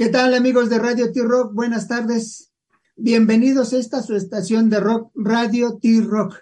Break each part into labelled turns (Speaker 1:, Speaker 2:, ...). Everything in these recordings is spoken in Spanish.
Speaker 1: ¿Qué tal amigos de Radio T-Rock? Buenas tardes. Bienvenidos a esta su estación de rock, Radio T-Rock,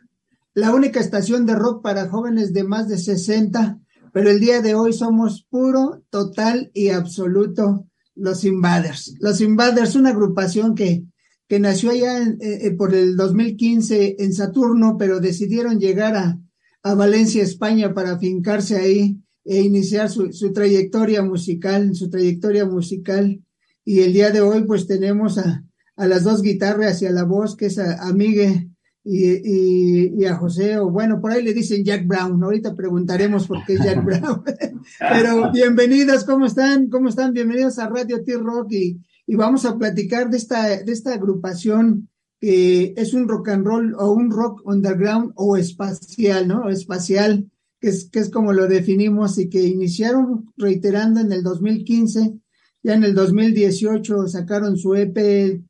Speaker 1: la única estación de rock para jóvenes de más de 60, pero el día de hoy somos puro, total y absoluto los Invaders. Los Invaders, una agrupación que, que nació allá eh, eh, por el 2015 en Saturno, pero decidieron llegar a, a Valencia, España, para fincarse ahí e iniciar su, su, trayectoria musical, su trayectoria musical. Y el día de hoy, pues tenemos a, a las dos guitarras y a la voz, que es a, a Miguel y, y, a José, o bueno, por ahí le dicen Jack Brown. Ahorita preguntaremos por qué Jack Brown. Pero bienvenidos, ¿cómo están? ¿Cómo están? Bienvenidos a Radio T-Rock y, y vamos a platicar de esta, de esta agrupación que es un rock and roll o un rock underground o espacial, ¿no? O espacial, que es, que es como lo definimos y que iniciaron reiterando en el 2015, ya en el 2018 sacaron su EP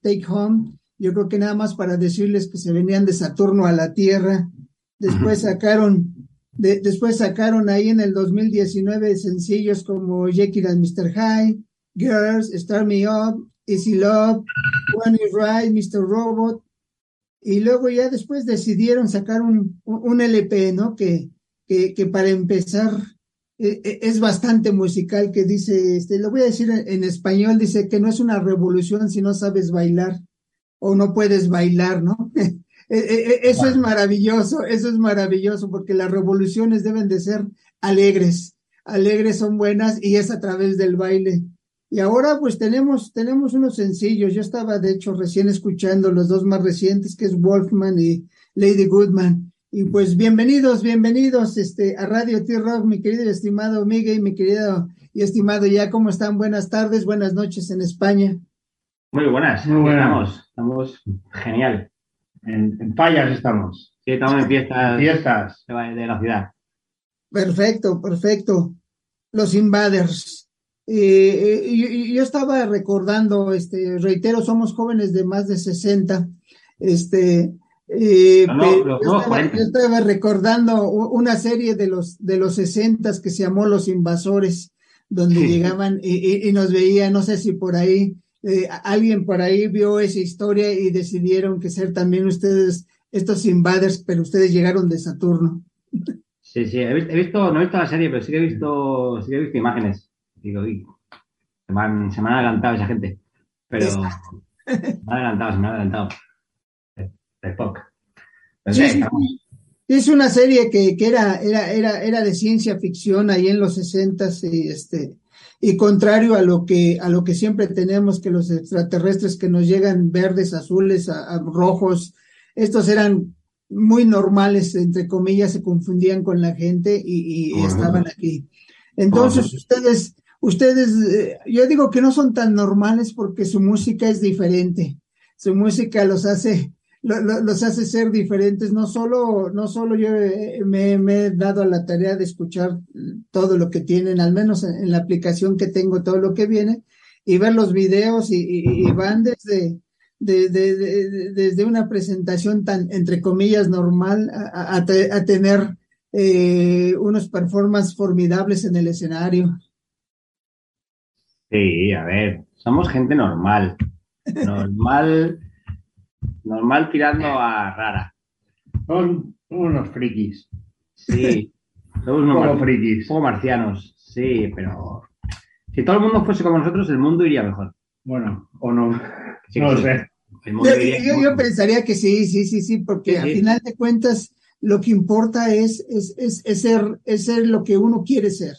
Speaker 1: Take Home, yo creo que nada más para decirles que se venían de Saturno a la Tierra, después sacaron, de, después sacaron ahí en el 2019 sencillos como Jekyll and Mr. High, Girls, Start Me Up, Easy Love, One is Right, Mr. Robot, y luego ya después decidieron sacar un, un LP, ¿no? Que, que, que para empezar es bastante musical, que dice, este, lo voy a decir en, en, español, dice que no es una revolución si no sabes bailar o no puedes bailar, ¿no? eso es maravilloso, eso es maravilloso, porque las revoluciones deben de ser alegres, alegres son buenas y es a través del baile. Y ahora pues tenemos, tenemos unos sencillos. Yo estaba de hecho recién escuchando los dos más recientes, que es Wolfman y Lady Goodman. Y pues bienvenidos, bienvenidos este, a Radio T-Rock, mi querido y estimado Miguel y mi querido y estimado ya, ¿cómo están? Buenas tardes, buenas noches en España.
Speaker 2: Muy buenas, Muy buenas. estamos, estamos genial.
Speaker 3: En, en fallas estamos.
Speaker 2: Sí, estamos en fiestas,
Speaker 3: fiestas.
Speaker 2: De, la ciudad.
Speaker 1: Perfecto, perfecto. Los Invaders. Eh, yo, yo, estaba recordando, este, reitero, somos jóvenes de más de 60. Este, eh, no, no, no, yo, estaba, yo, estaba, recordando una serie de los de los 60 que se llamó Los Invasores, donde sí. llegaban y, y, nos veía, no sé si por ahí eh, alguien por ahí vio esa historia y decidieron que ser también ustedes estos invaders, pero ustedes llegaron de Saturno.
Speaker 2: Sí, sí, he visto, he visto, no he visto la serie, pero sí que he visto, sí que he visto imágenes. Digo, se me, han, se me han adelantado esa gente. Pero se me han adelantado, se me han adelantado. De, de Spock.
Speaker 1: Sí, sí, es una serie que, que era, era, era, era de ciencia ficción ahí en los sesentas y este, y contrario a lo que, a lo que siempre tenemos que los extraterrestres que nos llegan verdes, azules, a, a rojos, estos eran muy normales, entre comillas, se confundían con la gente y, y uh -huh. estaban aquí. Entonces, uh -huh. ustedes, ustedes, eh, yo digo que no son tan normales porque su música es diferente. Su música los hace, lo, lo, los hace ser diferentes. No solo, no solo yo eh, me, me, he dado a la tarea de escuchar todo lo que tienen, al menos en, en la aplicación que tengo, todo lo que viene, y ver los videos y, y, y van desde, de, de, de, desde una presentación tan, entre comillas, normal a, a, a tener eh, unos performances formidables en el escenario.
Speaker 2: Sí, a ver, somos gente normal. Normal, normal tirando a rara.
Speaker 3: Son unos frikis.
Speaker 2: Sí, somos unos mar frikis. Como marcianos, sí, pero si todo el mundo fuese como nosotros, el mundo iría mejor.
Speaker 3: Bueno, o no. Sí, no lo sé.
Speaker 1: Yo, yo, yo, pensaría que sí, sí, sí, sí, porque sí, al final de cuentas lo que importa es, es, es, es, ser, es ser lo que uno quiere ser.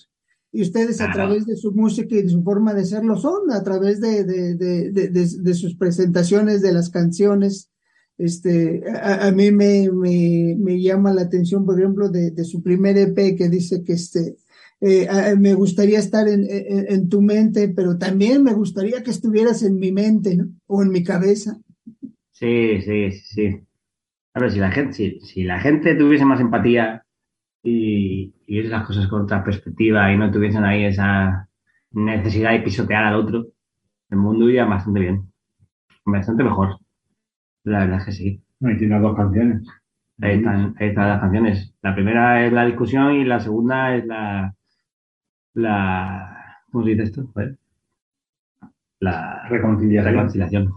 Speaker 1: Y ustedes claro. a través de su música y de su forma de ser lo son, a través de, de, de, de, de sus presentaciones, de las canciones. Este, a, a mí me, me, me, llama la atención, por ejemplo, de, su primer EP que dice que este, eh, me gustaría estar en, en, tu mente, pero también me gustaría que estuvieras en mi mente, ¿no? O en mi cabeza.
Speaker 2: Sí, sí, sí. Ver, si la gente, si, si la gente tuviese más empatía y, y viese las cosas con otra perspectiva y no tuviesen ahí esa necesidad de pisotear al otro, el mundo iría bastante bien. Bastante mejor. La verdad es que sí.
Speaker 3: Y tiene dos canciones.
Speaker 2: Ahí están, ahí están las canciones. La primera es la discusión y la segunda es la. la ¿Cómo se dice esto? Joder. la reconciliación.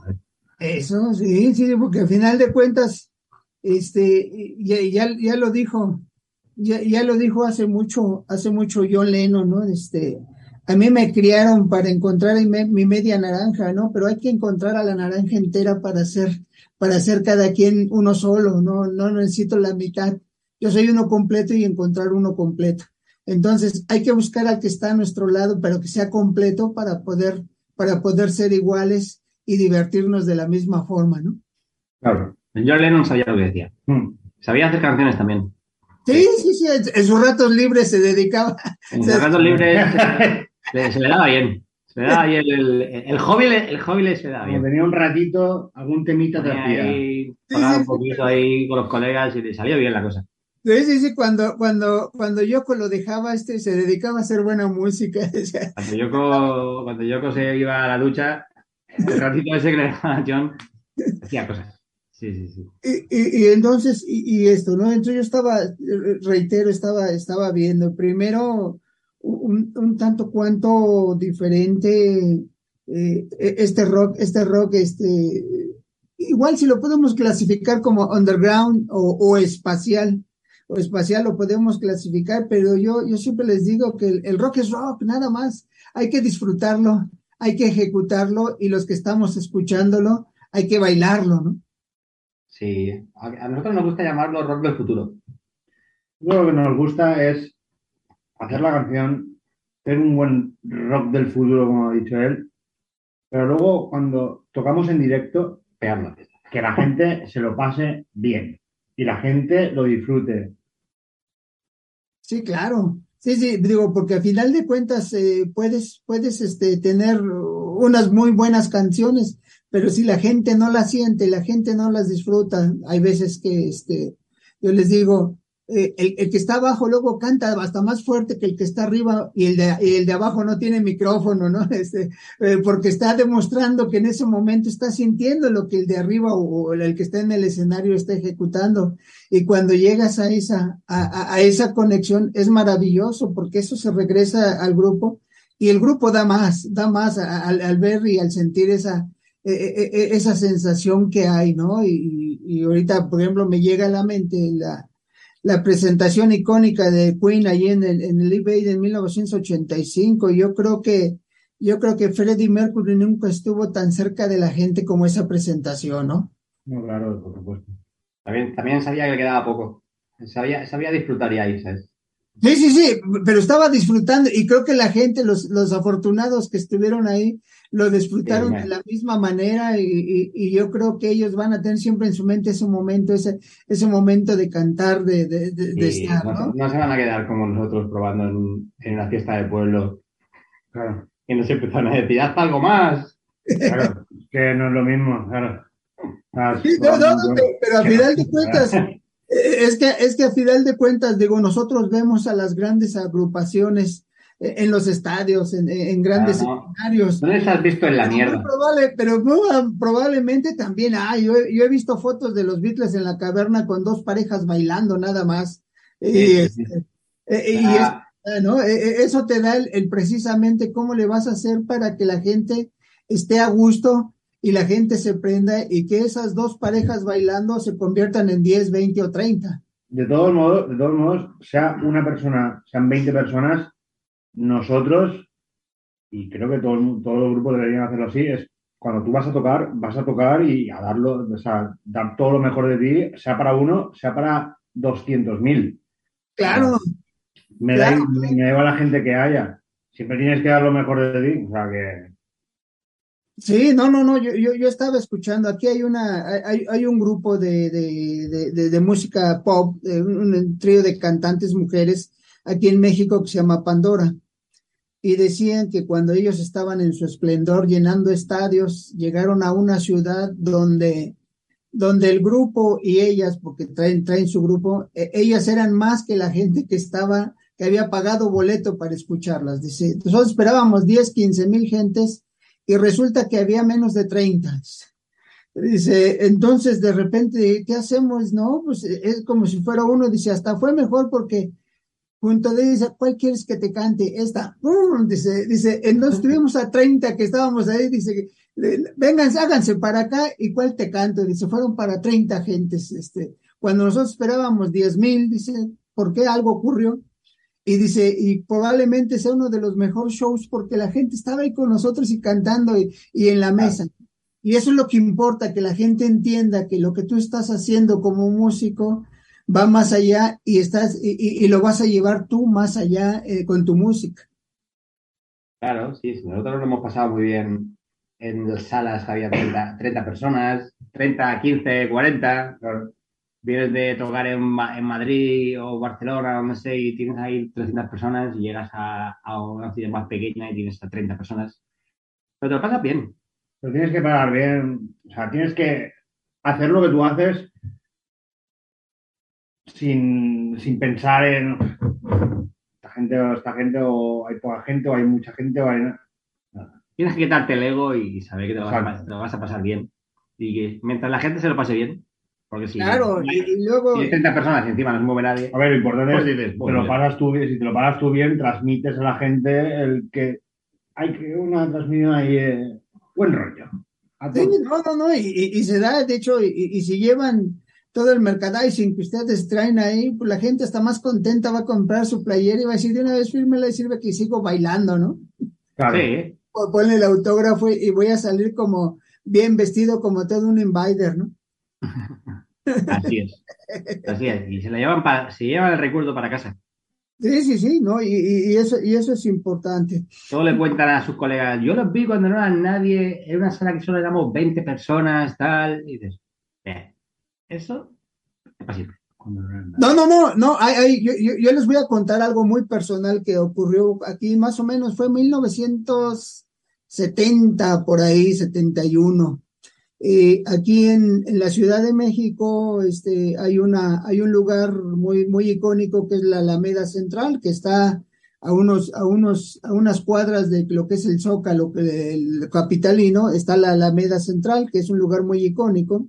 Speaker 1: Eso, sí, sí, porque al final de cuentas, este, ya, ya, lo dijo, ya, ya, lo dijo hace mucho, hace mucho John Lennon, ¿no? Este, a mí me criaron para encontrar mi media naranja, ¿no? Pero hay que encontrar a la naranja entera para hacer, para hacer cada quien uno solo, ¿no? No necesito la mitad. Yo soy uno completo y encontrar uno completo. Entonces, hay que buscar al que está a nuestro lado, pero que sea completo para poder, para poder ser iguales y divertirnos de la misma forma, ¿no?
Speaker 2: Claro. John Lennon sabía lo que decía. Mm. Sabía hacer canciones también.
Speaker 1: Sí, sí, sí. En sus ratos libres se dedicaba.
Speaker 2: En sus ratos libres se, le daba bien. Se le daba bien. El, el, hobby, el hobby se le daba bien.
Speaker 3: tenía un ratito, algún temita te hacía.
Speaker 2: Ahí, un poquito ahí con los colegas y le salió bien la cosa.
Speaker 1: Sí, sí, sí, cuando, cuando, cuando Yoko lo dejaba, este se dedicaba a hacer buena música.
Speaker 2: Cuando Yoko, cuando Yoko se iba a la ducha, el ratito ese que le dejaba a John, hacía cosas. Sí, sí, sí.
Speaker 1: Y, y, entonces, y, esto, ¿no? Entonces yo estaba, reitero, estaba, estaba viendo primero un, un tanto cuanto diferente eh, este rock, este rock, este, igual si lo podemos clasificar como underground o, o espacial, o espacial lo podemos clasificar, pero yo, yo siempre les digo que el, el rock es rock, nada más. Hay que disfrutarlo, hay que ejecutarlo y los que estamos escuchándolo, hay que bailarlo, ¿no?
Speaker 2: Sí, a, nosotros nos gusta llamarlo rock del futuro.
Speaker 3: Lo que nos gusta es hacer la canción, ser un buen rock del futuro, como ha dicho él, pero luego cuando tocamos en directo, pegarlo, que la gente se lo pase bien y la gente lo disfrute.
Speaker 1: Sí, claro. Sí, sí, digo, porque al final de cuentas eh, puedes, puedes este, tener unas muy buenas canciones, pero si la gente no las siente, la gente no las disfruta, hay veces que este, yo les digo, eh, el, que está abajo luego canta hasta más fuerte que el que está arriba y el de, abajo no tiene micrófono, ¿no? Este, eh, porque está demostrando que en ese momento está sintiendo lo que el de arriba o, el que está en el escenario está ejecutando. Y cuando llegas a esa, a, esa conexión es maravilloso porque eso se regresa al grupo y el grupo da más, da más al, ver y al sentir esa, e, e, e, esa sensación que hay, ¿no? Y, y ahorita, por ejemplo, me llega a la mente la, la presentación icónica de Queen allí en el, en el eBay en 1985. Yo creo que, yo creo que Freddie Mercury nunca estuvo tan cerca de la gente como esa presentación, ¿no?
Speaker 3: No, claro, por supuesto.
Speaker 2: También, también sabía que le quedaba poco. Sabía, sabía disfrutar ¿sabes?
Speaker 1: Sí, sí, sí, pero estaba disfrutando y creo que la gente, los, los afortunados que estuvieron ahí, lo disfrutaron de la misma manera y, yo creo que ellos van a tener siempre en su mente ese momento, ese, ese momento de cantar, de, de, estar. ¿no?
Speaker 2: ¿no? se van a quedar como nosotros probando en, en la fiesta de pueblo. Claro. Y nos empezaron a decir, haz algo más.
Speaker 3: Claro, que no es lo mismo, claro.
Speaker 1: Sí, no, no, pero a final de cuentas, es que, es que a final de cuentas, digo, nosotros vemos a las grandes agrupaciones en los estadios, en, grandes escenarios.
Speaker 2: no. les has visto en la mierda.
Speaker 1: pero probablemente también hay. Yo, he visto fotos de los Beatles en la caverna con dos parejas bailando nada más. y, eh, ah. ¿no? Eso te da el, precisamente cómo le vas a hacer para que la gente esté a gusto y la gente se prenda y que esas dos parejas bailando se conviertan en 10, 20 o 30.
Speaker 3: De todos modos, de todos modos, sea una persona, sean 20 personas, nosotros, y creo que todo, todos los grupos deberían hacerlo así, es cuando tú vas a tocar, vas a tocar y a darlo, o sea, dar todo lo mejor de ti, sea para uno, sea para 200.000.
Speaker 1: Claro.
Speaker 3: Me, Da, me da igual la gente que haya. Siempre tienes que dar lo mejor de ti. O sea que.
Speaker 1: Sí, no, no, no, yo, yo, yo estaba escuchando, aquí hay una, hay, hay un grupo de, de, de, música pop, un trío de cantantes mujeres aquí en México que se llama Pandora y decían que cuando ellos estaban en su esplendor llenando estadios, llegaron a una ciudad donde, donde el grupo y ellas, porque traen, traen su grupo, e, ellas eran más que la gente que estaba, que había pagado boleto para escucharlas. Dice, nosotros esperábamos 10, 15 mil gentes y resulta que había menos de 30. Dice, entonces de repente, ¿qué hacemos? No, pues es como si fuera uno, dice, hasta fue mejor porque junto de dice, ¿cuál quieres que te cante? Esta, ¡pum! dice, dice, entonces estuvimos a 30 que estábamos ahí, dice, vengan, háganse para acá, ¿y cuál te canto? Dice, fueron para 30 gentes, este, cuando nosotros esperábamos 10 mil, dice, ¿por qué algo ocurrió? Y dice, y probablemente sea uno de los mejores shows porque la gente estaba ahí con nosotros y cantando y, y en la mesa. Y eso es lo que importa, que la gente entienda que lo que tú estás haciendo como músico va más allá y estás y, y, lo vas a llevar tú más allá eh, con tu música.
Speaker 2: Claro, sí, sí, nosotros lo hemos pasado muy bien en las salas había 30, 30 personas, 30, 15, 40. Claro. Vienes de tocar en, en, Madrid o Barcelona no sé, y tienes ahí 300 personas y llegas a, a una ciudad más pequeña y tienes a 30 personas. Pero te lo pasas bien.
Speaker 3: Pero tienes que parar bien, o sea, tienes que hacer lo que tú haces sin, sin pensar en esta gente o esta gente o hay poca gente o hay mucha gente o hay
Speaker 2: nada. Tienes que quitarte el ego y saber que te lo, vas a, te lo vas a pasar bien. Y que mientras la gente se lo pase bien, porque si
Speaker 1: claro, y, y luego...
Speaker 2: hay 30 personas y encima no se mueve nadie.
Speaker 3: A ver, lo importante pues es dices, te lo pasas tú, si te lo pasas tú bien, transmites a la gente el que hay que una transmisión ahí eh, buen rollo.
Speaker 1: Sí, no, no, no, y, y, se da, de hecho, y, y si llevan todo el merchandising que ustedes traen ahí, pues la gente está más contenta, va a comprar su playera y va a decir de una vez fírmela y sirve que sigo bailando, ¿no?
Speaker 2: Claro. Sí.
Speaker 1: Ponle el autógrafo y voy a salir como bien vestido como todo un invader, ¿no?
Speaker 2: Así es. Así es. Y se la llevan para, se llevan el recuerdo para casa.
Speaker 1: Sí, sí, sí, ¿no? Y, y, eso, y eso es importante.
Speaker 2: Todo le cuentan a sus colegas, yo los vi cuando no eran nadie, en una sala que solo éramos 20 personas, tal, y dices, eh, eso es siempre.
Speaker 1: No, no, no, no, hay, hay, yo, yo, yo, les voy a contar algo muy personal que ocurrió aquí, más o menos fue 1970, por ahí, 71. Eh, aquí en, en, la Ciudad de México este, hay, una, hay un lugar muy, muy icónico que es la Alameda Central, que está a, unos, a, unos, a unas cuadras de lo que es el Zócalo, el capitalino, está la Alameda Central, que es un lugar muy icónico.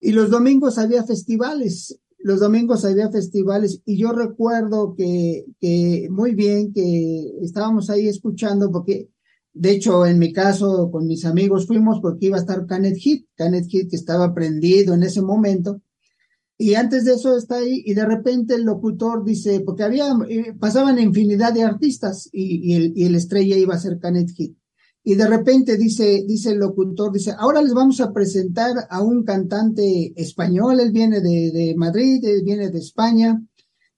Speaker 1: Y los domingos había festivales, los domingos había festivales y yo recuerdo que, que muy bien que estábamos ahí escuchando porque de hecho, en mi caso, con mis amigos fuimos porque iba a estar Canet Hit, Canet Hit que estaba prendido en ese momento. Y antes de eso está ahí y de repente el locutor dice, porque había, eh, pasaban infinidad de artistas y, y, el, y el estrella iba a ser Canet Hit. Y de repente dice, dice el locutor, dice, ahora les vamos a presentar a un cantante español, él viene de, de Madrid, él viene de España,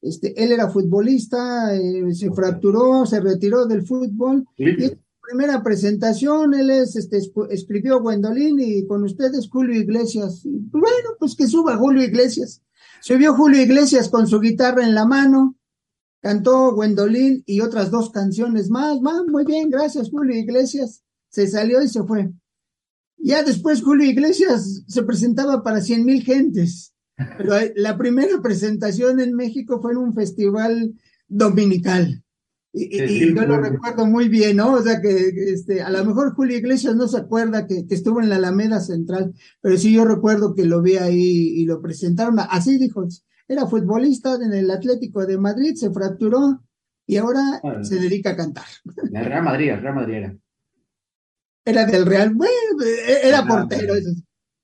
Speaker 1: este, él era futbolista, eh, se fracturó, se retiró del fútbol,
Speaker 3: Sí.
Speaker 1: y primera presentación, él es, este, escribió Gwendolyn y con ustedes Julio Iglesias. Bueno, pues que suba Julio Iglesias. Subió Julio Iglesias con su guitarra en la mano, cantó Gwendolyn y otras dos canciones más, más, muy bien, gracias Julio Iglesias. Se salió y se fue. Ya después Julio Iglesias se presentaba para cien mil gentes, pero la primera presentación en México fue en un festival dominical. Y, y, y, yo lo recuerdo muy bien, ¿no? O sea que este, a lo mejor Julio Iglesias no se acuerda que, que, estuvo en la Alameda Central, pero sí yo recuerdo que lo vi ahí y lo presentaron. Así dijo, era futbolista en el Atlético de Madrid, se fracturó y ahora bueno, se dedica a cantar.
Speaker 2: El Real Madrid, el Real Madrid era.
Speaker 1: Era del Real, bueno, era portero, eso,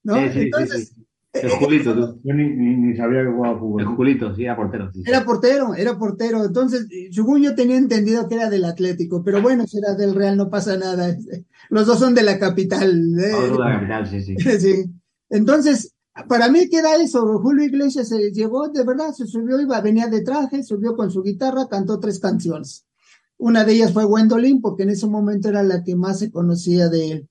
Speaker 1: ¿no? Entonces,
Speaker 2: el Julito, tú.
Speaker 3: Yo ni, ni, ni, sabía que jugaba fútbol.
Speaker 2: El Julito, sí, era portero. Sí.
Speaker 1: Era portero, era portero. Entonces, según yo tenía entendido que era del Atlético, pero bueno, si era del Real no pasa nada. Los dos son de la capital.
Speaker 2: ¿eh? Los dos de la capital, sí, sí.
Speaker 1: sí. Entonces, para mí queda eso. Julio Iglesias se llegó, de verdad, se subió, iba, venía de traje, subió con su guitarra, cantó tres canciones. Una de ellas fue Gwendolyn, porque en ese momento era la que más se conocía de él.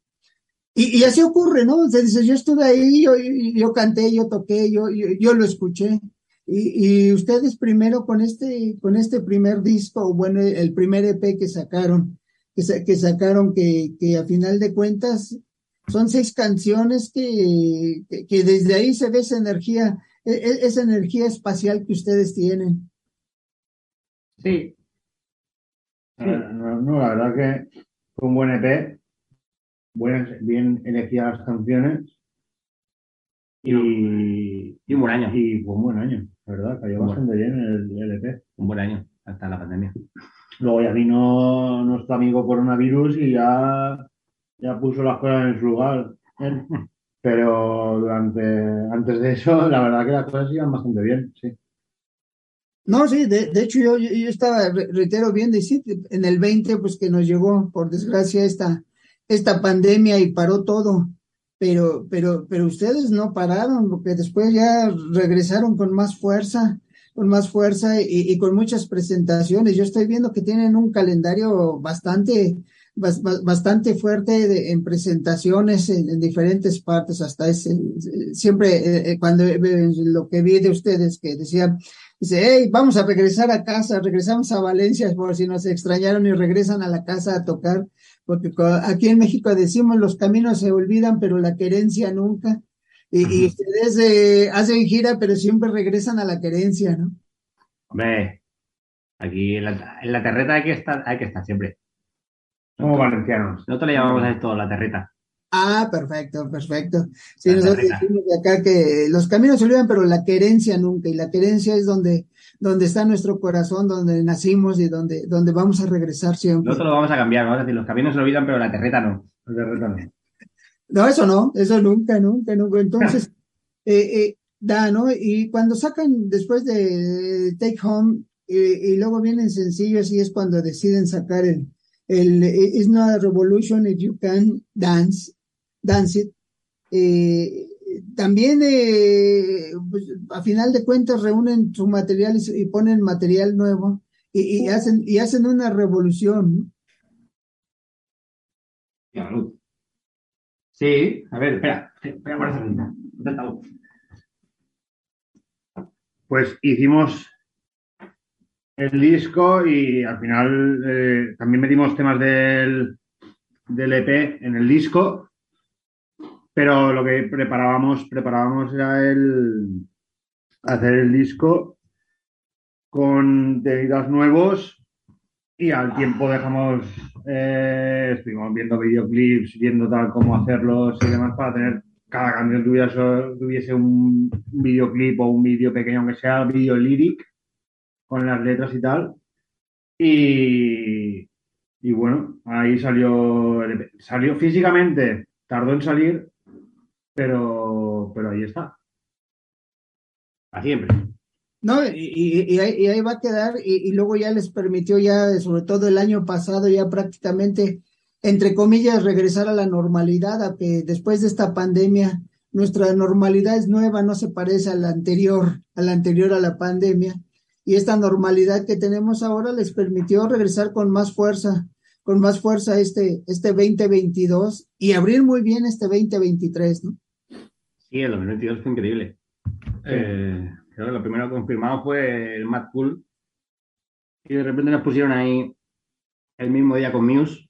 Speaker 1: Y, y, así ocurre, ¿no? O sea, dice, yo estuve ahí, yo, yo canté, yo toqué, yo, yo, yo lo escuché. Y, y, ustedes primero con este, con este primer disco, bueno, el primer EP que sacaron, que, que sacaron que, que a final de cuentas son seis canciones que, que, que desde ahí se ve esa energía, esa energía espacial que ustedes tienen.
Speaker 2: Sí.
Speaker 3: No, no, no la verdad que fue un buen EP buenas, bien elegidas las canciones y,
Speaker 2: y un buen año.
Speaker 3: Y fue un buen año. ¿verdad? Cayó
Speaker 2: Bueno.
Speaker 3: bastante bien el LP.
Speaker 2: Un buen año, hasta la pandemia.
Speaker 3: Luego ya vino nuestro amigo coronavirus y ya, ya puso las cosas en su lugar. Pero durante, antes de eso, la verdad que las cosas iban bastante bien, sí.
Speaker 1: No, sí, de, de hecho yo, yo estaba, re- reitero, viendo y sí, en el 20, pues que nos llegó, por desgracia, esta, esta pandemia y paró todo, pero, pero, pero ustedes no pararon, porque después ya regresaron con más fuerza, con más fuerza y, con muchas presentaciones. Yo estoy viendo que tienen un calendario bastante, bas- bas- bastante fuerte de- en presentaciones en, en diferentes partes, hasta ese, siempre eh, eh, cuando eh, lo que vi de ustedes que decían Dice, hey, vamos a regresar a casa, regresamos a Valencia por si nos extrañaron y regresan a la casa a tocar, porque aquí en México decimos los caminos se olvidan, pero la querencia nunca. Y, ustedes eh, hacen gira, pero siempre regresan a la querencia, ¿no?
Speaker 2: Hombre, aquí en la, en la terreta hay que estar, hay que estar siempre.
Speaker 3: Somos valencianos.
Speaker 2: Nosotros le llamamos a esto la terreta.
Speaker 1: Ah, perfecto, perfecto. Sí,
Speaker 2: La
Speaker 1: nosotros
Speaker 2: terreta.
Speaker 1: decimos de acá que los caminos se olvidan, pero la querencia nunca. Y la querencia es donde, donde está nuestro corazón, donde nacimos y donde, donde vamos a regresar siempre.
Speaker 2: Nosotros lo vamos a cambiar, vamos a decir, los caminos se olvidan, pero la terreta no.
Speaker 3: El de Reta no.
Speaker 1: No, eso no, eso nunca, nunca, nunca. Entonces, eh, eh, da, ¿no? Y cuando sacan después de Take Home eh, y luego vienen sencillos y es cuando deciden sacar el, el eh, It's not a revolution if you can dance, dance it. Eh, también, eh, pues, a final de cuentas, reúnen su material y, ponen material nuevo y, y hacen, y hacen una revolución.
Speaker 2: Sí, a ver, espera, espera por esa
Speaker 3: Pues hicimos el disco y al final eh, también metimos temas del, del EP en el disco, pero lo que preparábamos, preparábamos era el hacer el disco con temitas nuevos y al tiempo dejamos, eh, estuvimos viendo videoclips, viendo tal cómo hacerlos y demás para tener cada canción tuviese, tuviese un videoclip o un vídeo pequeño, aunque sea vídeo lyric, con las letras y tal. Y, y bueno, ahí salió, EP. salió físicamente, tardó en salir, pero, pero ahí está.
Speaker 2: A siempre.
Speaker 1: No, y, y- y ahí, y ahí va a quedar, y, y luego ya les permitió ya, sobre todo el año pasado, ya prácticamente, entre comillas, regresar a la normalidad, a que después de esta pandemia, nuestra normalidad es nueva, no se parece a la anterior, a la anterior a la pandemia, y esta normalidad que tenemos ahora les permitió regresar con más fuerza, con más fuerza este, este 2022 y abrir muy bien este 2023, ¿no?
Speaker 2: Sí, el 2022 fue increíble. Eh, creo que lo primero confirmado fue el Mad Cool. Y de repente nos pusieron ahí el mismo día con Muse.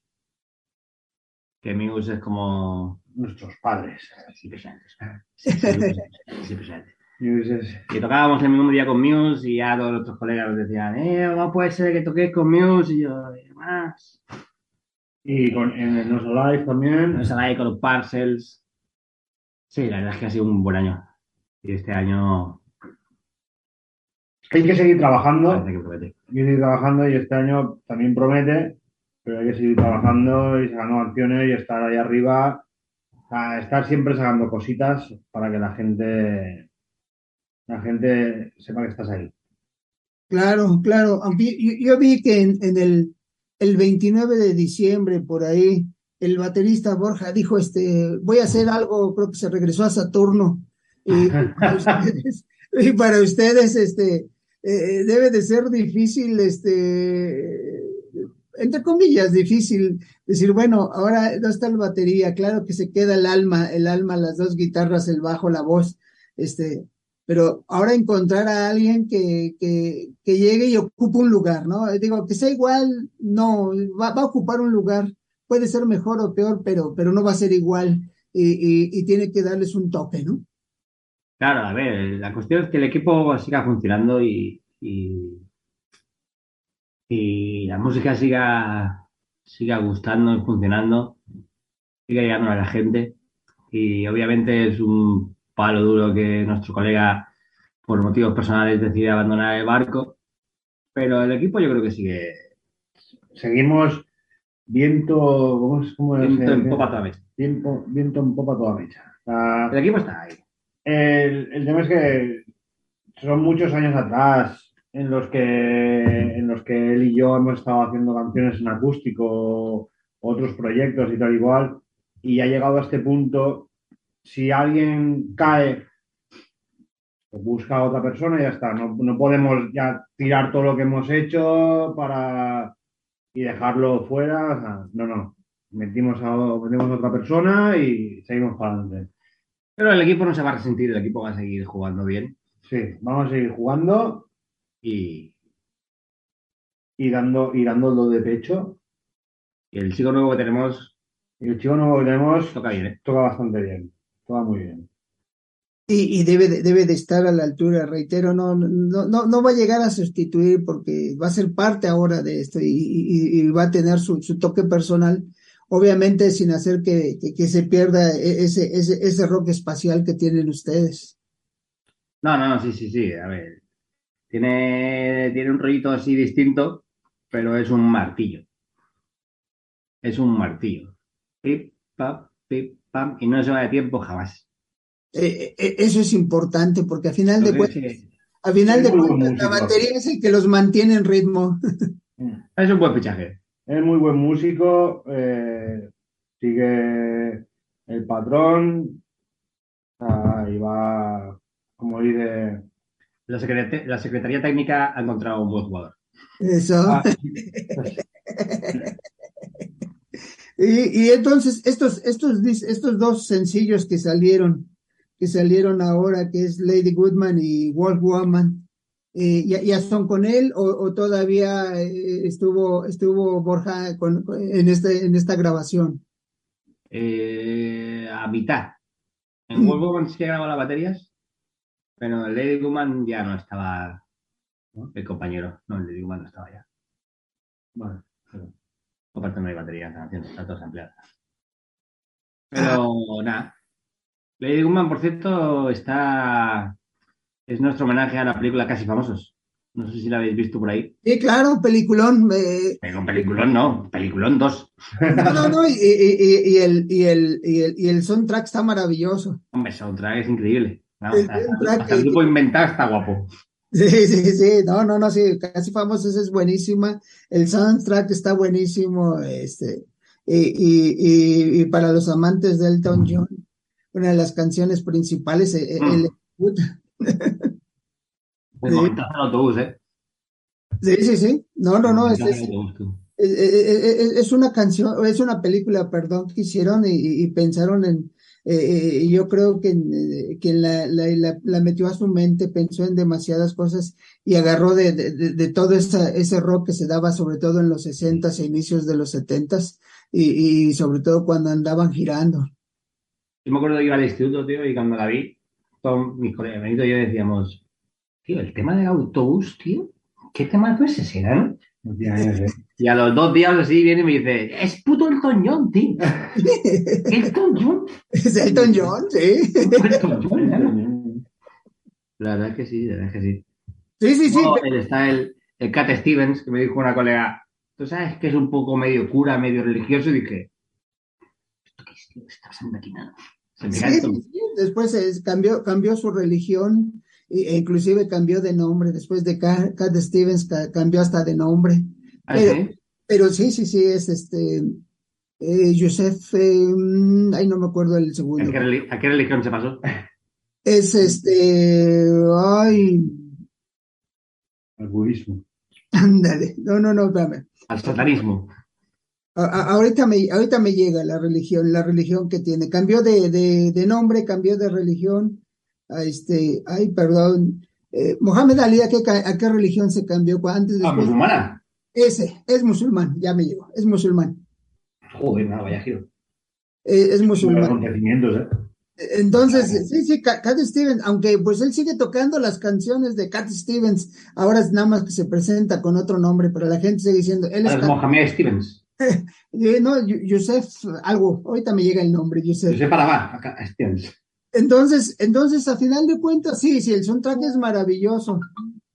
Speaker 2: Que Muse es como.
Speaker 3: Nuestros padres.
Speaker 2: Sí, presentes. Sí, sí, presentes, sí,
Speaker 3: dices,
Speaker 2: Y tocábamos el mismo día con Muse y ya todos nuestros colegas nos decían, eh, no puede ser que toquéis con Muse. Y yo, "Eh, más.
Speaker 3: Y con, en el Live también.
Speaker 2: Nos ahí con los parcels. Sí, la verdad es que ha sido un buen año. Y este año
Speaker 3: Hay que seguir trabajando.
Speaker 2: parece que promete.
Speaker 3: Hay que seguir trabajando y este año también promete, pero hay que seguir trabajando y sacando acciones y estar ahí arriba. Estar siempre sacando cositas para que la gente, la gente sepa que estás ahí.
Speaker 1: Claro, claro. Aunque yo, yo vi que en, en el, el 29 de diciembre, por ahí, el baterista Borja dijo, este, voy a hacer algo, creo que se regresó a Saturno. Y para ustedes, y para ustedes, este, eh, debe de ser difícil, este, entre comillas, difícil decir, bueno, ahora no está la batería, claro que se queda el alma, el alma, las dos guitarras, el bajo, la voz, este, pero ahora encontrar a alguien que, que, que llegue y ocupe un lugar, ¿no? Digo, que sea igual, no, va, va a ocupar un lugar, puede ser mejor o peor, pero, pero no va a ser igual y, y, y tiene que darles un toque, ¿no?
Speaker 2: Claro, a ver, la cuestión es que el equipo siga funcionando y, y, y la música siga, siga gustando y funcionando, siga llegando a la gente. Y obviamente es un palo duro que nuestro colega por motivos personales decide abandonar el barco, pero el equipo yo creo que sigue
Speaker 3: Seguimos viento, ¿cómo es? ¿Cómo es?
Speaker 2: viento en
Speaker 3: Eh,
Speaker 2: popa toda mecha.
Speaker 3: Viento, viento en popa toda mecha.
Speaker 2: El equipo está ahí.
Speaker 3: El, el tema es que son muchos años atrás en los que en los que él y yo hemos estado haciendo canciones en acústico, otros proyectos y tal igual, y ha llegado a este punto, si alguien cae, pues busca a otra persona y ya está. No, no podemos ya tirar todo lo que hemos hecho para y dejarlo fuera. o sea, no, no. Metimos a, metimos a otra persona y seguimos para adelante.
Speaker 2: Pero el equipo no se va a resentir, el equipo va a seguir jugando bien
Speaker 3: Sí, vamos a seguir jugando
Speaker 2: y,
Speaker 3: y dando, y dándolo de pecho.
Speaker 2: y el chico nuevo que tenemos
Speaker 3: Y el chico nuevo que tenemos
Speaker 2: toca bien, ¿eh?
Speaker 3: toca bastante bien. Toca muy bien.
Speaker 1: Y, y debe, de, debe de estar a la altura, reitero, no, no, no, no va a llegar a sustituir porque va a ser parte ahora de esto y, va a tener su, toque personal, obviamente sin hacer que, que, que se pierda e- ese, ese, ese rock espacial que tienen ustedes.
Speaker 2: No, no, no, sí, sí, sí. A ver. Tiene, tiene un rollito así distinto, pero es un martillo. Es un martillo. Pip, pap, pip, pam, y no se va de tiempo jamás.
Speaker 1: Eh, eh, eso es importante porque al final de
Speaker 2: Entonces,
Speaker 1: cuentas,
Speaker 2: sí,
Speaker 1: al final de cuentas, la batería es el que los mantiene en ritmo.
Speaker 2: es un buen fichaje.
Speaker 3: Es muy buen músico. eh, sigue el patrón. ah, y va, como dice.
Speaker 2: La, secret- la Secretaría Técnica ha encontrado un buen jugador.
Speaker 1: Eso.
Speaker 3: ah,
Speaker 1: Y, y entonces estos, estos, estos dos sencillos que salieron, que salieron ahora, que es Lady Goodman y Wolf Woman, eh, ¿ya, ya son con él o, o todavía eh, estuvo, estuvo Borja con, con- en, este, en esta grabación?
Speaker 2: Eh, a mitad. En
Speaker 1: Mm.
Speaker 2: World Woman sí que grababa las baterías, pero Lady Woman ya no estaba ¿no? el compañero. No, el Lady Woman no estaba ya.
Speaker 3: vale.
Speaker 2: Aparte no hay batería en la canción, está todo ampliada. Pero nada. Lady Woman, por cierto, está. Es nuestro homenaje a la película Casi Famosos. No sé si la habéis visto por ahí.
Speaker 1: Sí, claro, peliculón. eh,
Speaker 2: Pero un peliculón no, peliculón 2.
Speaker 1: no, no, no, y, y- y- y el, y, el, y, el, y el soundtrack está maravilloso.
Speaker 2: Hombre, ese soundtrack es increíble.
Speaker 1: El
Speaker 2: hasta,
Speaker 1: soundtrack
Speaker 2: hasta el grupo inventado está guapo.
Speaker 1: Sí, sí, sí, no, no, no, sí, casi famosos es buenísima, el soundtrack está buenísimo, este, y, y, y, y para los amantes de Elton John, una de las canciones principales, eh, eh,
Speaker 2: Mm.
Speaker 1: el- puta.
Speaker 2: Un
Speaker 1: Sí.
Speaker 2: el autobús, ¿eh?
Speaker 1: sí, sí, sí, no, no, no, es, es,
Speaker 2: el
Speaker 1: una canción, es una película, perdón, que hicieron y, pensaron en, eh, eh, y yo creo que, eh, que la, la, la, la metió a su mente, pensó en demasiadas cosas y agarró de, de, de, de todo esa, ese rock que se daba sobre todo en los sesentas e inicios de los setentas y, y sobre todo cuando andaban girando.
Speaker 2: Yo me acuerdo que iba al instituto, tío, y cuando la vi, todos mis colegas Benito y yo decíamos, tío, el tema del autobús, tío, ¿qué tema es ese, no? Y a los dos días así viene y me dice, es puto Elton John, tío. Elton John.
Speaker 1: Es Elton John, sí.
Speaker 2: ¿no? La verdad es que sí, la verdad es que sí.
Speaker 1: Sí, sí, sí.
Speaker 2: Él está el, el Cat Stevens, que me dijo una colega, tú sabes que es un poco medio cura, medio religioso, y dije, ¿esto qué es, tío? ¿Qué está pasando
Speaker 1: Sí. Después es- cambió, cambió su religión e e inclusive cambió de nombre. Después de Ca- Cat Stevens ca- cambió hasta de nombre.
Speaker 2: ¿Ah,
Speaker 1: Pero-
Speaker 2: sí?
Speaker 1: Pero sí, sí, sí, es este eh, Joseph, eh, mm, ay, no me acuerdo el
Speaker 2: ¿A
Speaker 1: segundo.
Speaker 2: qué, a qué religión se pasó?
Speaker 1: Es este, ay,
Speaker 3: El budismo.
Speaker 1: ándale, no, no, no, espérame.
Speaker 2: Al satanismo.
Speaker 1: A- ahorita me, ahorita me llega la religión, la religión que tiene. Cambió de, de, de nombre, cambió de religión. A este, ay, perdón. Eh, Mohamed Ali, ¿a qué, a qué religión se cambió? Antes,
Speaker 2: Ah,
Speaker 1: después.
Speaker 2: musulmana.
Speaker 1: Ese, es musulmán, ya me llegó, es musulmán.
Speaker 2: Joder, nada, vaya giro.
Speaker 1: Eh, es musulmán.
Speaker 3: ¿eh?
Speaker 1: Entonces, sí, sí, Ca- Cat Stevens, aunque pues él sigue tocando las canciones de Cat Stevens, ahora es nada más que se presenta con otro nombre, pero la gente sigue diciendo, él es
Speaker 2: Ah, es
Speaker 1: Cat-
Speaker 2: Mohamed Stevens.
Speaker 1: eh, no, Yu- Yusef, algo, ahorita me llega el nombre, Yusef.
Speaker 2: para va, acá.
Speaker 1: Entonces, entonces, a final de cuentas, sí, sí, el soundtrack es maravilloso.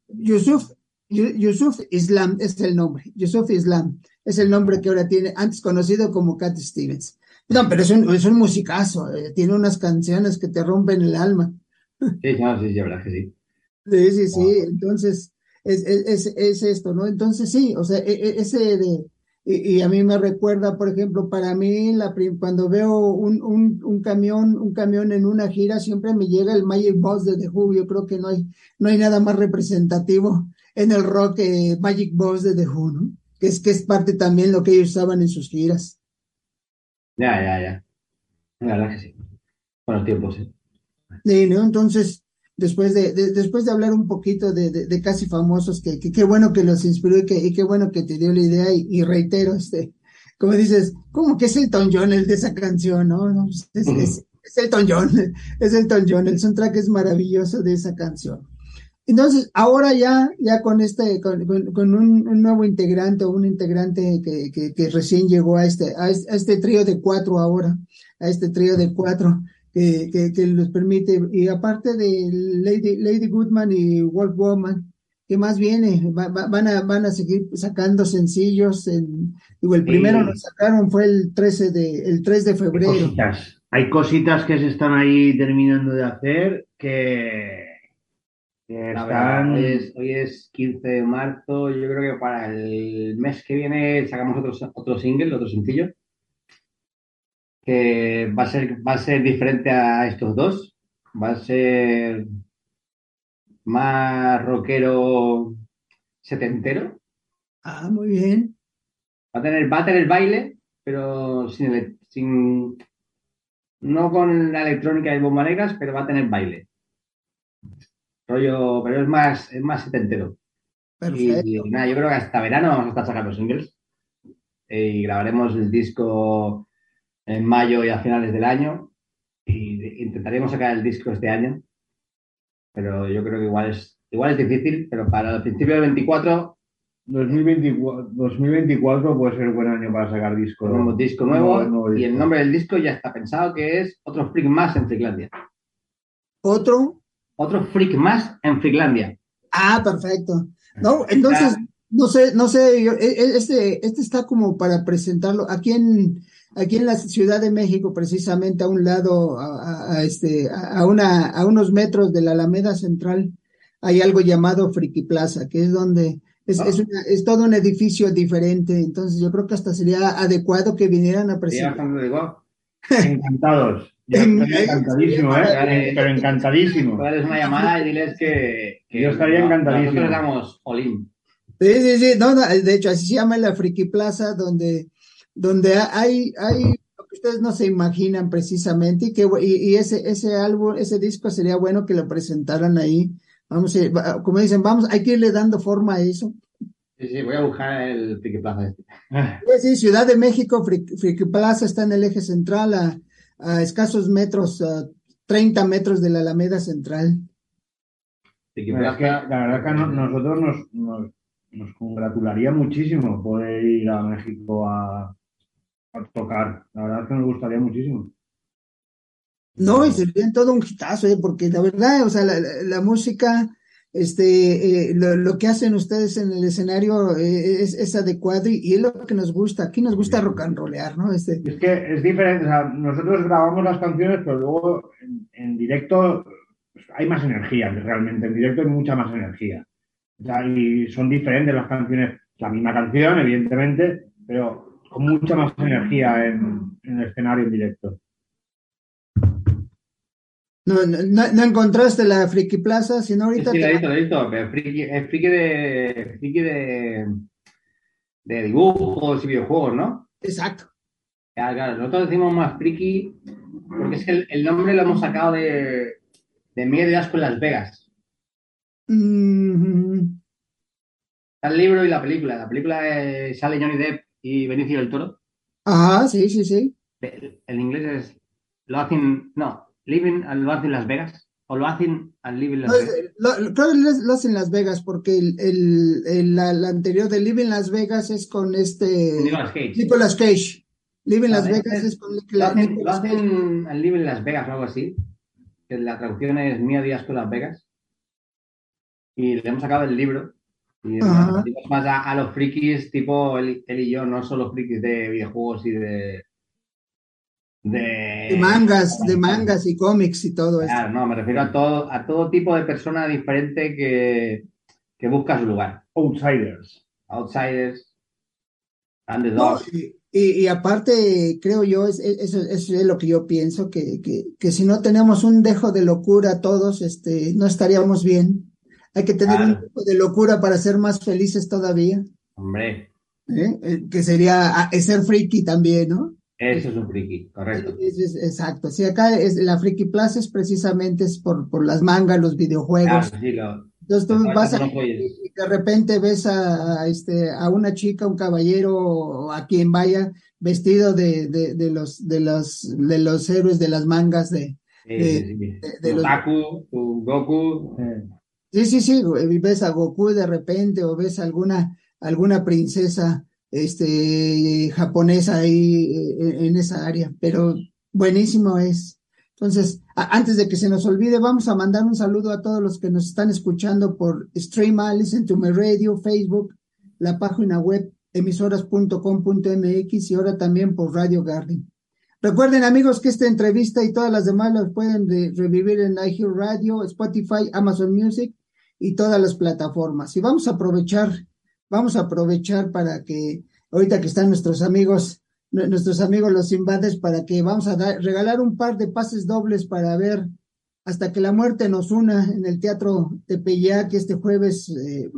Speaker 1: Yusuf, Yusuf Islam es el nombre. Yusuf Islam es el nombre que ahora tiene, antes conocido como Cat Stevens. No, pero es un, es un musicazo, eh, tiene unas canciones que te rompen el alma.
Speaker 2: Sí, no, sí, sí, verdad que sí.
Speaker 1: Sí, sí, sí, entonces es, es, es, esto, ¿no? Entonces sí, o sea, e, e, ese de, y, a mí me recuerda, por ejemplo, para mí, la, cuando veo un, un, un, camión, un camión en una gira, siempre me llega el Magic Boss de The Who. Yo creo que no hay, no hay nada más representativo en el rock que Magic Boss de The Who, ¿no? Que es, que es parte también lo que ellos usaban en sus giras.
Speaker 2: Ya, ya, ya. La verdad que sí. Buenos tiempos, sí.
Speaker 1: Sí, ¿no? Entonces, después de, después de hablar un poquito de, de, casi famosos, que qué bueno que los inspiró y que qué bueno que te dio la idea y, reitero, este, como dices, como que es el Tom John el de esa canción, ¿no? Pues, es, es, es, el Tom John, es el Tom John, el soundtrack es maravilloso de esa canción. Entonces, ahora ya, ya con este, con, con, un, nuevo integrante o un integrante que, que, que recién llegó a este, a este, a este trío de cuatro ahora, a este trío de cuatro, que, que, que les permite, y aparte de Lady, Lady Goodman y Wolf Woman, ¿qué más viene? van, a, van a seguir sacando sencillos. En, digo, el primero lo sacaron fue el 13 de, el 3 de febrero.
Speaker 3: Hay cositas, hay cositas que se están ahí terminando de hacer que,
Speaker 2: están... hoy, es, hoy es 15 de marzo, yo creo que para el mes que viene sacamos otro, otro single, otro sencillo que va a ser, va a ser diferente a estos dos. Va a ser más rockero setentero.
Speaker 1: Ah, muy bien.
Speaker 2: Va a tener, va a tener baile, pero sin, sin no con la electrónica y bomba negras, pero va a tener baile. Rollo, pero es más, es más setentero. Y, nada, yo creo que hasta verano vamos a estar sacando singles. Y grabaremos el disco en mayo y a finales del año. Y intentaremos sacar el disco este año. Pero yo creo que igual es, igual es difícil, pero para el principio del 24
Speaker 3: 2024, 2024 puede ser un buen año para sacar disco.
Speaker 2: Un disco nuevo, y el nombre del disco ya está pensado que es Otro Freak Más en Freaklandia.
Speaker 1: ¿Otro?
Speaker 2: Otro Freak Más en Freaklandia.
Speaker 1: Ah, perfecto. No, entonces, no sé, no sé, e, e, este, este está como para presentarlo. Aquí en, aquí en la Ciudad de México, precisamente a un lado, a, este, a, una, a unos metros de la Alameda Central, hay algo llamado Friki Plaza, que es donde es, es, ah. una, es, todo un edificio diferente. Entonces, yo creo que hasta sería adecuado que vinieran a presentar.
Speaker 3: Encantados. encantadísimo, ¿eh? Pero encantadísimo.
Speaker 2: Darles una llamada y diles que, que
Speaker 3: yo estaría encantadísimo.
Speaker 2: Nosotros damos Olin.
Speaker 1: Sí, sí, sí. No, no, de hecho, así se llama la Friki Plaza, donde donde hay, hay lo que ustedes no se imaginan precisamente y que y, ese, ese álbum, ese disco sería bueno que lo presentaran ahí. Vamos, a, como dicen, vamos, hay que irle dando forma a eso.
Speaker 2: Sí, sí, voy a buscar el Friki Plaza. Este.
Speaker 1: Sí, Ciudad de México, Friki, Plaza está en el eje central a, a escasos metros, a 30 metros de la Alameda Central.
Speaker 3: La verdad, que, la verdad que nosotros nos, nos, nos congratularía muchísimo poder ir a México a tocar. La verdad es que nos gustaría muchísimo.
Speaker 1: No, y sería todo un hitazo, ¿eh? porque la verdad, o sea, la, música, este, eh, lo, que hacen ustedes en el escenario eh, es, adecuado y, es lo que nos gusta. Aquí nos gusta rock and rollear, ¿no? Este...
Speaker 3: Es que es diferente, o sea, nosotros grabamos las canciones, pero luego en, directo pues, hay más energía, realmente. En directo hay mucha más energía. O sea, y son diferentes las canciones, la misma canción, evidentemente, pero con mucha más energía en, el escenario en directo.
Speaker 1: No, no, encontraste la Friki Plaza, sino ahorita.
Speaker 2: Sí, sí, he visto, Friki, es friki de, friki de, de dibujos y videojuegos, ¿no?
Speaker 1: Exacto.
Speaker 2: Claro, nosotros decimos más friki porque es que el, nombre lo hemos sacado de, de Asco en Las Vegas.
Speaker 1: Mm-hmm.
Speaker 2: El libro y la película. La película sale Johnny Depp y Benicio del Toro.
Speaker 1: Ah, sí, sí, sí.
Speaker 2: El inglés es lo hacen, no, living, lo hacen Las Vegas. ¿O lo hacen al Living Las Vegas?
Speaker 1: Lo, creo que lo hacen Las Vegas porque el, el, el la, anterior de Living Las Vegas es con este
Speaker 2: Nicolas Cage.
Speaker 1: Nicolas Cage. Living Las Vegas es con
Speaker 2: lo hacen, lo hacen al Living Las Vegas o algo así. que la traducción es Mío Díaz con Las Vegas. Y le hemos sacado el libro. Y
Speaker 1: Ajá.
Speaker 2: nos más a, a los frikis, tipo él, él y yo, no solo frikis de videojuegos y de. De,
Speaker 1: De mangas, de mangas y cómics y todo eso.
Speaker 2: Claro, no, me refiero a todo, a todo tipo de persona diferente que, que busca su lugar.
Speaker 3: Outsiders.
Speaker 2: Outsiders,
Speaker 1: No,
Speaker 2: underdogs.
Speaker 1: y, y- y aparte, creo yo, es, es- eso, eso es lo que yo pienso, que, que, que si no tenemos un dejo de locura todos, este, no estaríamos bien. Hay que tener un
Speaker 2: Claro.
Speaker 1: dejo de locura para ser más felices todavía,
Speaker 2: Hombre,
Speaker 1: ¿eh? Eh, Que sería ah, ser friki también, ¿no?
Speaker 2: eso es un friki, correcto.
Speaker 1: Es- es- exacto. Sí, acá es la Friki Plaza es precisamente es por, por las mangas, los videojuegos.
Speaker 2: Claro, sí, lo,
Speaker 1: Entonces tú vas a, y de repente ves a, a, este, a una chica, un caballero, o a quien vaya, vestido de, de, de los, de los, de los héroes de las mangas de, de-
Speaker 2: sí, sí.
Speaker 1: de- de los-
Speaker 2: tu Goku.
Speaker 3: Eh,
Speaker 1: Sí, sí, sí, ves a Goku de repente, o ves alguna, alguna princesa, este, japonesa ahí eh, en esa área, pero buenísimo es. Entonces, a- antes de que se nos olvide, vamos a mandar un saludo a todos los que nos están escuchando por Stream, Listen to My Radio, Facebook, la página web emisoras.com.mx y ahora también por Radio Garden. Recuerden, amigos, que esta entrevista y todas las demás las pueden de- revivir en iHear Radio, Spotify, Amazon Music y todas las plataformas. Y vamos a aprovechar, vamos a aprovechar para que, ahorita que están nuestros amigos, nu- nuestros amigos los invades, para que vamos a dar, regalar un par de pases dobles para ver hasta que la muerte nos una en el Teatro Tepeyac este jueves eh,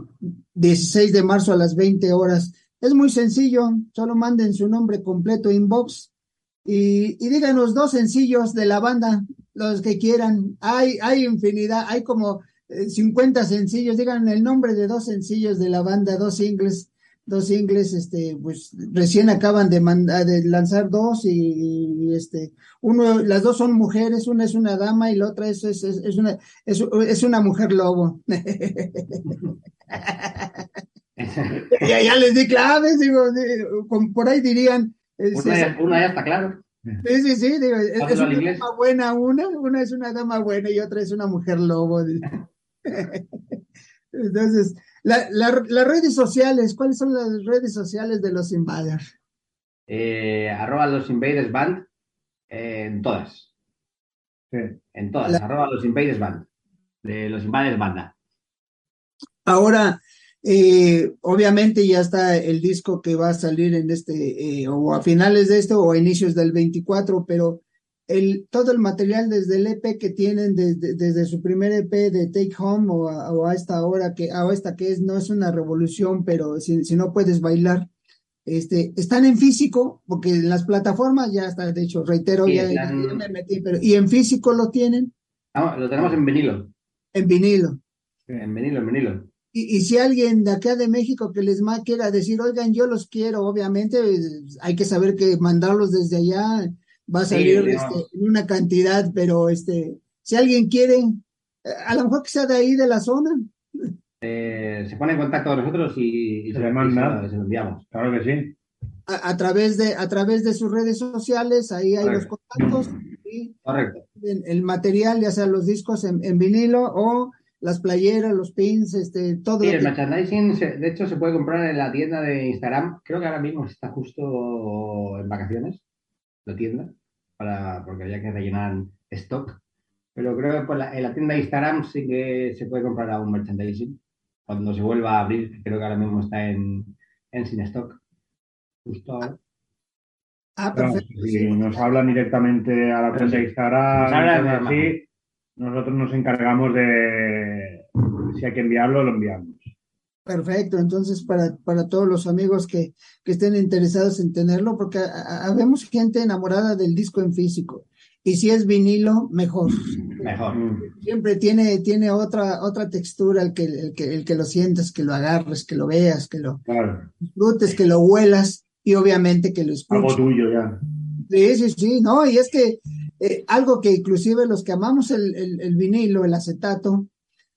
Speaker 1: 16 de marzo a las 20 horas. Es muy sencillo, solo manden su nombre completo inbox y, y díganos dos sencillos de la banda, los que quieran. Hay, hay infinidad, hay como eh, 50 sencillos, digan el nombre de dos sencillos de la banda, dos singles, dos singles, este, pues recién acaban de mandar, de lanzar dos y, y, este, uno, las dos son mujeres, una es una dama y la otra es, es, es, una, es, es una mujer lobo. ya, ya les di claves, digo, con- por ahí dirían.
Speaker 2: Una ya, una ya está claro.
Speaker 1: Sí, sí, sí, digo, es, una dama buena una, una es una dama buena y otra es una mujer lobo. Entonces, la- la- las redes sociales, ¿cuáles son las redes sociales de los Invaders?
Speaker 2: Eh, arroba los Invaders Band eh, en todas.
Speaker 3: sí.
Speaker 2: En todas.
Speaker 1: La-
Speaker 2: Arroba los Invaders Band. De los Invaders Banda.
Speaker 1: Ahora, eh, obviamente ya está el disco que va a salir en este, eh, o a finales de este, o a inicios del 24, pero el, todo el material desde el EP que tienen, desde, desde su primer EP de Take Home o a, o a esta hora que, a esta que es, no es una revolución, pero si, si no puedes bailar, este, están en físico, porque en las plataformas ya está, de hecho, reitero,
Speaker 2: Sí,
Speaker 1: ya,
Speaker 2: están-
Speaker 1: ya me metí, pero, y en físico lo tienen,
Speaker 2: Ah, lo tenemos en vinilo.
Speaker 1: en vinilo.
Speaker 2: En vinilo, en vinilo.
Speaker 1: Y, y si alguien de acá de México que les ma quiera decir, oigan, yo los quiero, obviamente eh, hay que saber que mandarlos desde allá va a
Speaker 2: Sí,
Speaker 1: salir
Speaker 2: no.
Speaker 1: este, en una cantidad, pero este, si alguien quiere, eh, a lo mejor que sea de ahí de la zona,
Speaker 2: Eh, se pone en contacto con nosotros y, y
Speaker 3: Se le manda.
Speaker 2: y se lo enviamos.
Speaker 3: Claro que sí.
Speaker 1: a, a través de, a través de sus redes sociales, ahí hay los
Speaker 2: Correcto.
Speaker 1: contactos y
Speaker 2: Correcto.
Speaker 1: en- el material, ya sea los discos en, en vinilo o las playeras, los pins, este, todo
Speaker 2: Sí, el
Speaker 1: que-
Speaker 2: merchandising, se- de hecho, se puede comprar en la tienda de Instagram. Creo que ahora mismo está justo en vacaciones, la tienda, para, porque había que rellenar stock. Pero creo que por la- en la tienda de Instagram sí que se puede comprar aún merchandising. Cuando se vuelva a abrir, que creo que ahora mismo está en, en sin stock. Justo ahora.
Speaker 1: Ah,
Speaker 3: Claro, si nos hablan directamente a la cuenta de Instagram, cosas
Speaker 2: normal.
Speaker 3: así, nosotros nos encargamos de si hay que enviarlo, lo enviamos.
Speaker 1: Perfecto, entonces para, para todos los amigos que, que estén interesados en tenerlo, porque a- a- habemos gente enamorada del disco en físico, y si es vinilo, mejor.
Speaker 2: Mejor.
Speaker 1: Siempre tiene, tiene otra, otra textura el que, el que, el que lo sientas, que lo agarres, que lo veas, que lo
Speaker 3: Claro,
Speaker 1: disfrutes, que lo huelas, y obviamente que lo
Speaker 3: algo
Speaker 1: escuches.
Speaker 3: tuyo ya.
Speaker 1: Sí, sí, sí, no, y es que eh, algo que inclusive los que amamos el, el, el vinilo, el acetato,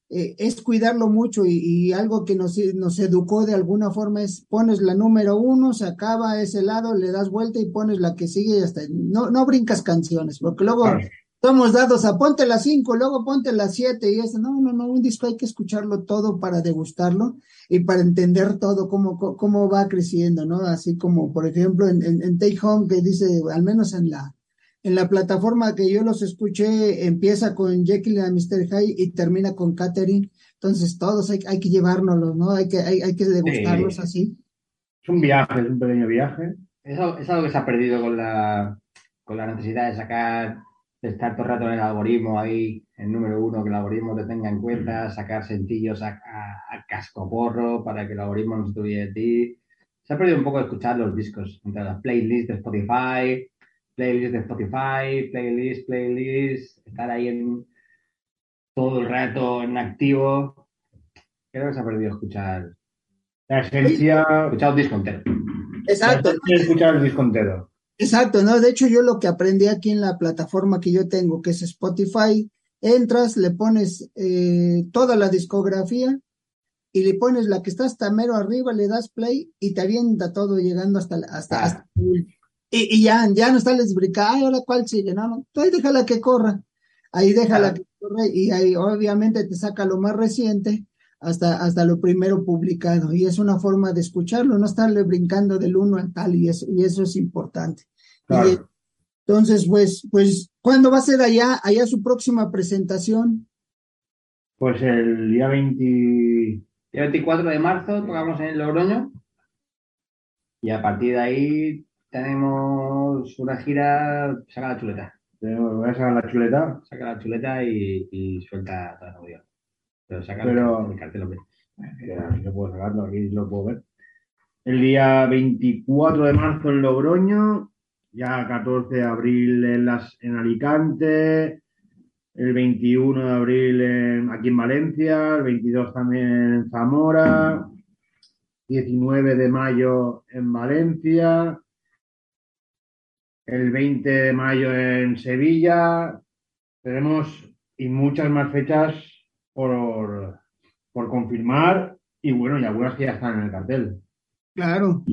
Speaker 1: eh, es cuidarlo mucho y, y algo que nos, nos educó de alguna forma es pones la número uno, se acaba ese lado, le das vuelta y pones la que sigue y hasta no, no brincas canciones, porque luego somos dados a ponte las cinco, luego ponte las siete y eso. No, no, no, un disco hay que escucharlo todo para degustarlo y para entender todo cómo, cómo va creciendo, ¿no? Así como, por ejemplo, en, en, Take Home, que dice, al menos en la, en la plataforma que yo los escuché, empieza con Jekyll y Mr. High y termina con Catherine. Entonces, todos hay, hay que llevárnoslos, ¿no? Hay que, hay, hay que degustarlos así.
Speaker 3: Es un viaje, es un pequeño viaje.
Speaker 2: Es algo, es algo que se ha perdido con la, con la necesidad de sacar estar todo el rato en el algoritmo ahí, el número uno, que el algoritmo te tenga en cuenta, sacar sencillos a, a, casco porro para que el algoritmo no se de ti. Se ha perdido un poco de escuchar los discos, entre las playlists de Spotify, playlists de Spotify, playlists, playlists, estar ahí en todo el rato en activo. Creo que se ha perdido escuchar.
Speaker 3: La esencia.
Speaker 2: Escuchar un disco entero.
Speaker 1: Exacto.
Speaker 3: Escuchar el disco entero.
Speaker 1: Exacto, ¿no? De hecho, yo lo que aprendí aquí en la plataforma que yo tengo, que es Spotify, entras, le pones eh, toda la discografía y le pones la que está hasta mero arriba, le das play y te avienta todo llegando hasta, hasta, hasta ah. Y, y, ya, ya no está les ay, ahora cuál sigue, no, no, ahí déjala que corra, ahí déjala que corra y ahí obviamente te saca lo más reciente hasta, hasta lo primero publicado. Y es una forma de escucharlo, no estarle brincando del uno al tal, y eso, y eso es importante. entonces, pues, pues, ¿cuándo va a ser allá, allá su próxima presentación?
Speaker 3: Pues el día 20...
Speaker 2: 24 de marzo tocamos en Logroño. Y a partir de ahí tenemos una gira, saca la chuleta.
Speaker 3: Voy a sacar la chuleta.
Speaker 2: Saca la chuleta y, y suelta toda la novia.
Speaker 3: Pero Pero, el cartel, no puedo sacarlo, aquí lo puedo ver. El día 24 de marzo en Logroño, ya 14 de abril en, las, en Alicante, el 21 de abril aquí en Valencia, el 22 también en Zamora, 19 de mayo en Valencia, el 20 de mayo en Sevilla. Tenemos y muchas más fechas por, por confirmar y bueno, y algunas que ya están en el cartel.
Speaker 1: Claro,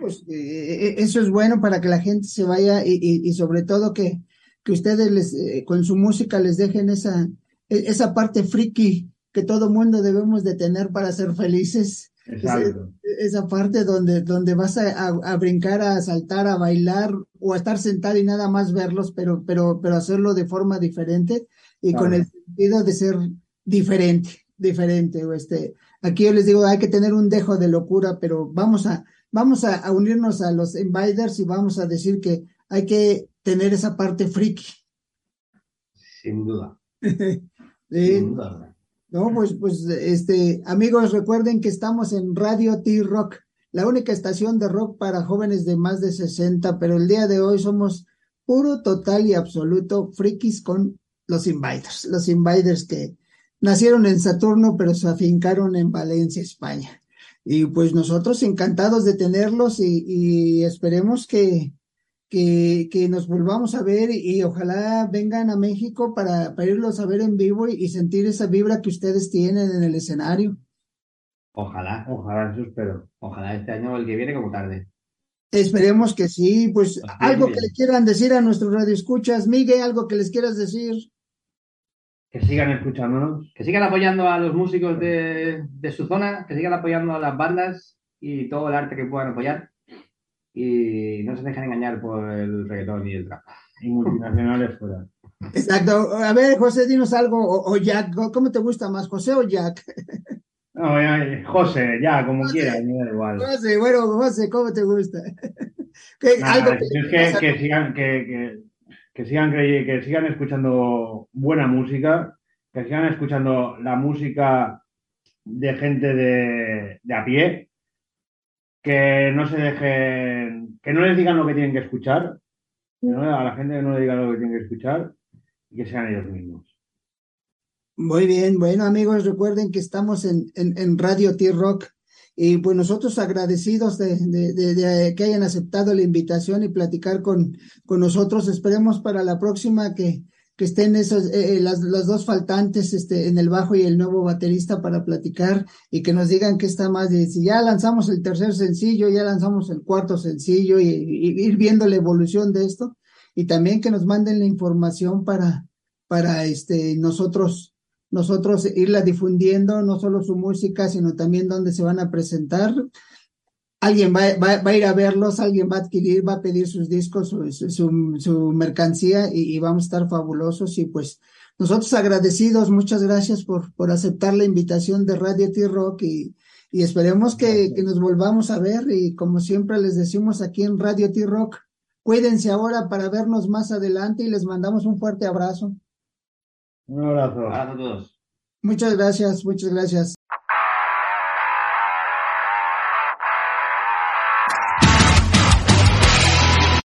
Speaker 1: pues eh, eh, eso es bueno para que la gente se vaya y, y, sobre todo que, que ustedes les, eh, con su música les dejen esa, e, esa parte friki que todo mundo debemos de tener para ser felices.
Speaker 3: Exacto.
Speaker 1: Esa, parte donde, donde vas a, a, brincar, a saltar, a bailar o a estar sentado y nada más verlos, pero, pero, pero hacerlo de forma diferente y con el sentido de ser diferente, diferente. Este, aquí yo les digo, hay que tener un dejo de locura, pero vamos a, vamos a, unirnos a los invaders y vamos a decir que hay que tener esa parte friki.
Speaker 2: Sin duda.
Speaker 1: Sin duda. No, pues, pues, este, amigos, recuerden que estamos en Radio T-Rock, la única estación de rock para jóvenes de más de 60, pero el día de hoy somos puro, total y absoluto frikis con los invaders, los invaders que, Nacieron en Saturno, pero se afincaron en Valencia, España. Y pues nosotros encantados de tenerlos y, esperemos que, que, que, nos volvamos a ver y, ojalá vengan a México para, para, irlos a ver en vivo y, sentir esa vibra que ustedes tienen en el escenario.
Speaker 2: Ojalá.
Speaker 3: Ojalá, eso espero.
Speaker 2: Ojalá este año o el que viene como tarde.
Speaker 1: Esperemos que sí, pues algo que le quieran decir a nuestros radioescuchas. Miguel, algo que les quieras decir.
Speaker 3: Que sigan escuchándonos.
Speaker 2: Que sigan apoyando a los músicos de, su zona, que sigan apoyando a las bandas y todo el arte que puedan apoyar. Y no se dejen engañar por el reggaetón y el trap.
Speaker 3: Y multinacionales fuera.
Speaker 1: Exacto. A ver, José, dinos algo. O, Jack, ¿cómo te gusta más, José o Jack?
Speaker 3: No, José, ya, como quieras, me da igual.
Speaker 1: José, bueno, José, ¿cómo te gusta?
Speaker 3: algo que, que, sigan, que, que sigan, que sigan escuchando buena música, que sigan escuchando la música de gente de, a pie, que no se dejen, que no les digan lo que tienen que escuchar, a la gente que no le digan lo que tienen que escuchar y que sean ellos mismos.
Speaker 1: Muy bien, bueno amigos, recuerden que estamos en, en, en Radio T-Rock y pues nosotros agradecidos de, de, que hayan aceptado la invitación y platicar con, con nosotros. Esperemos para la próxima que, que estén esos, eh, eh, las, dos faltantes este, en el bajo y el nuevo baterista para platicar y que nos digan qué está más. De, si ya lanzamos el tercer sencillo, ya lanzamos el cuarto sencillo y, ir viendo la evolución de esto y también que nos manden la información para, para este, nosotros, nosotros irla difundiendo, no solo su música, sino también dónde se van a presentar. Alguien va, va, va a ir a verlos, alguien va a adquirir, va a pedir sus discos, su, su, su mercancía y, y, vamos a estar fabulosos y pues nosotros agradecidos, muchas gracias por, por aceptar la invitación de Radio T-Rock y, y esperemos que, que, nos volvamos a ver y como siempre les decimos aquí en Radio T-Rock, cuídense ahora para vernos más adelante y les mandamos un fuerte abrazo.
Speaker 3: Un abrazo.
Speaker 2: a todos.
Speaker 1: Muchas gracias, muchas gracias.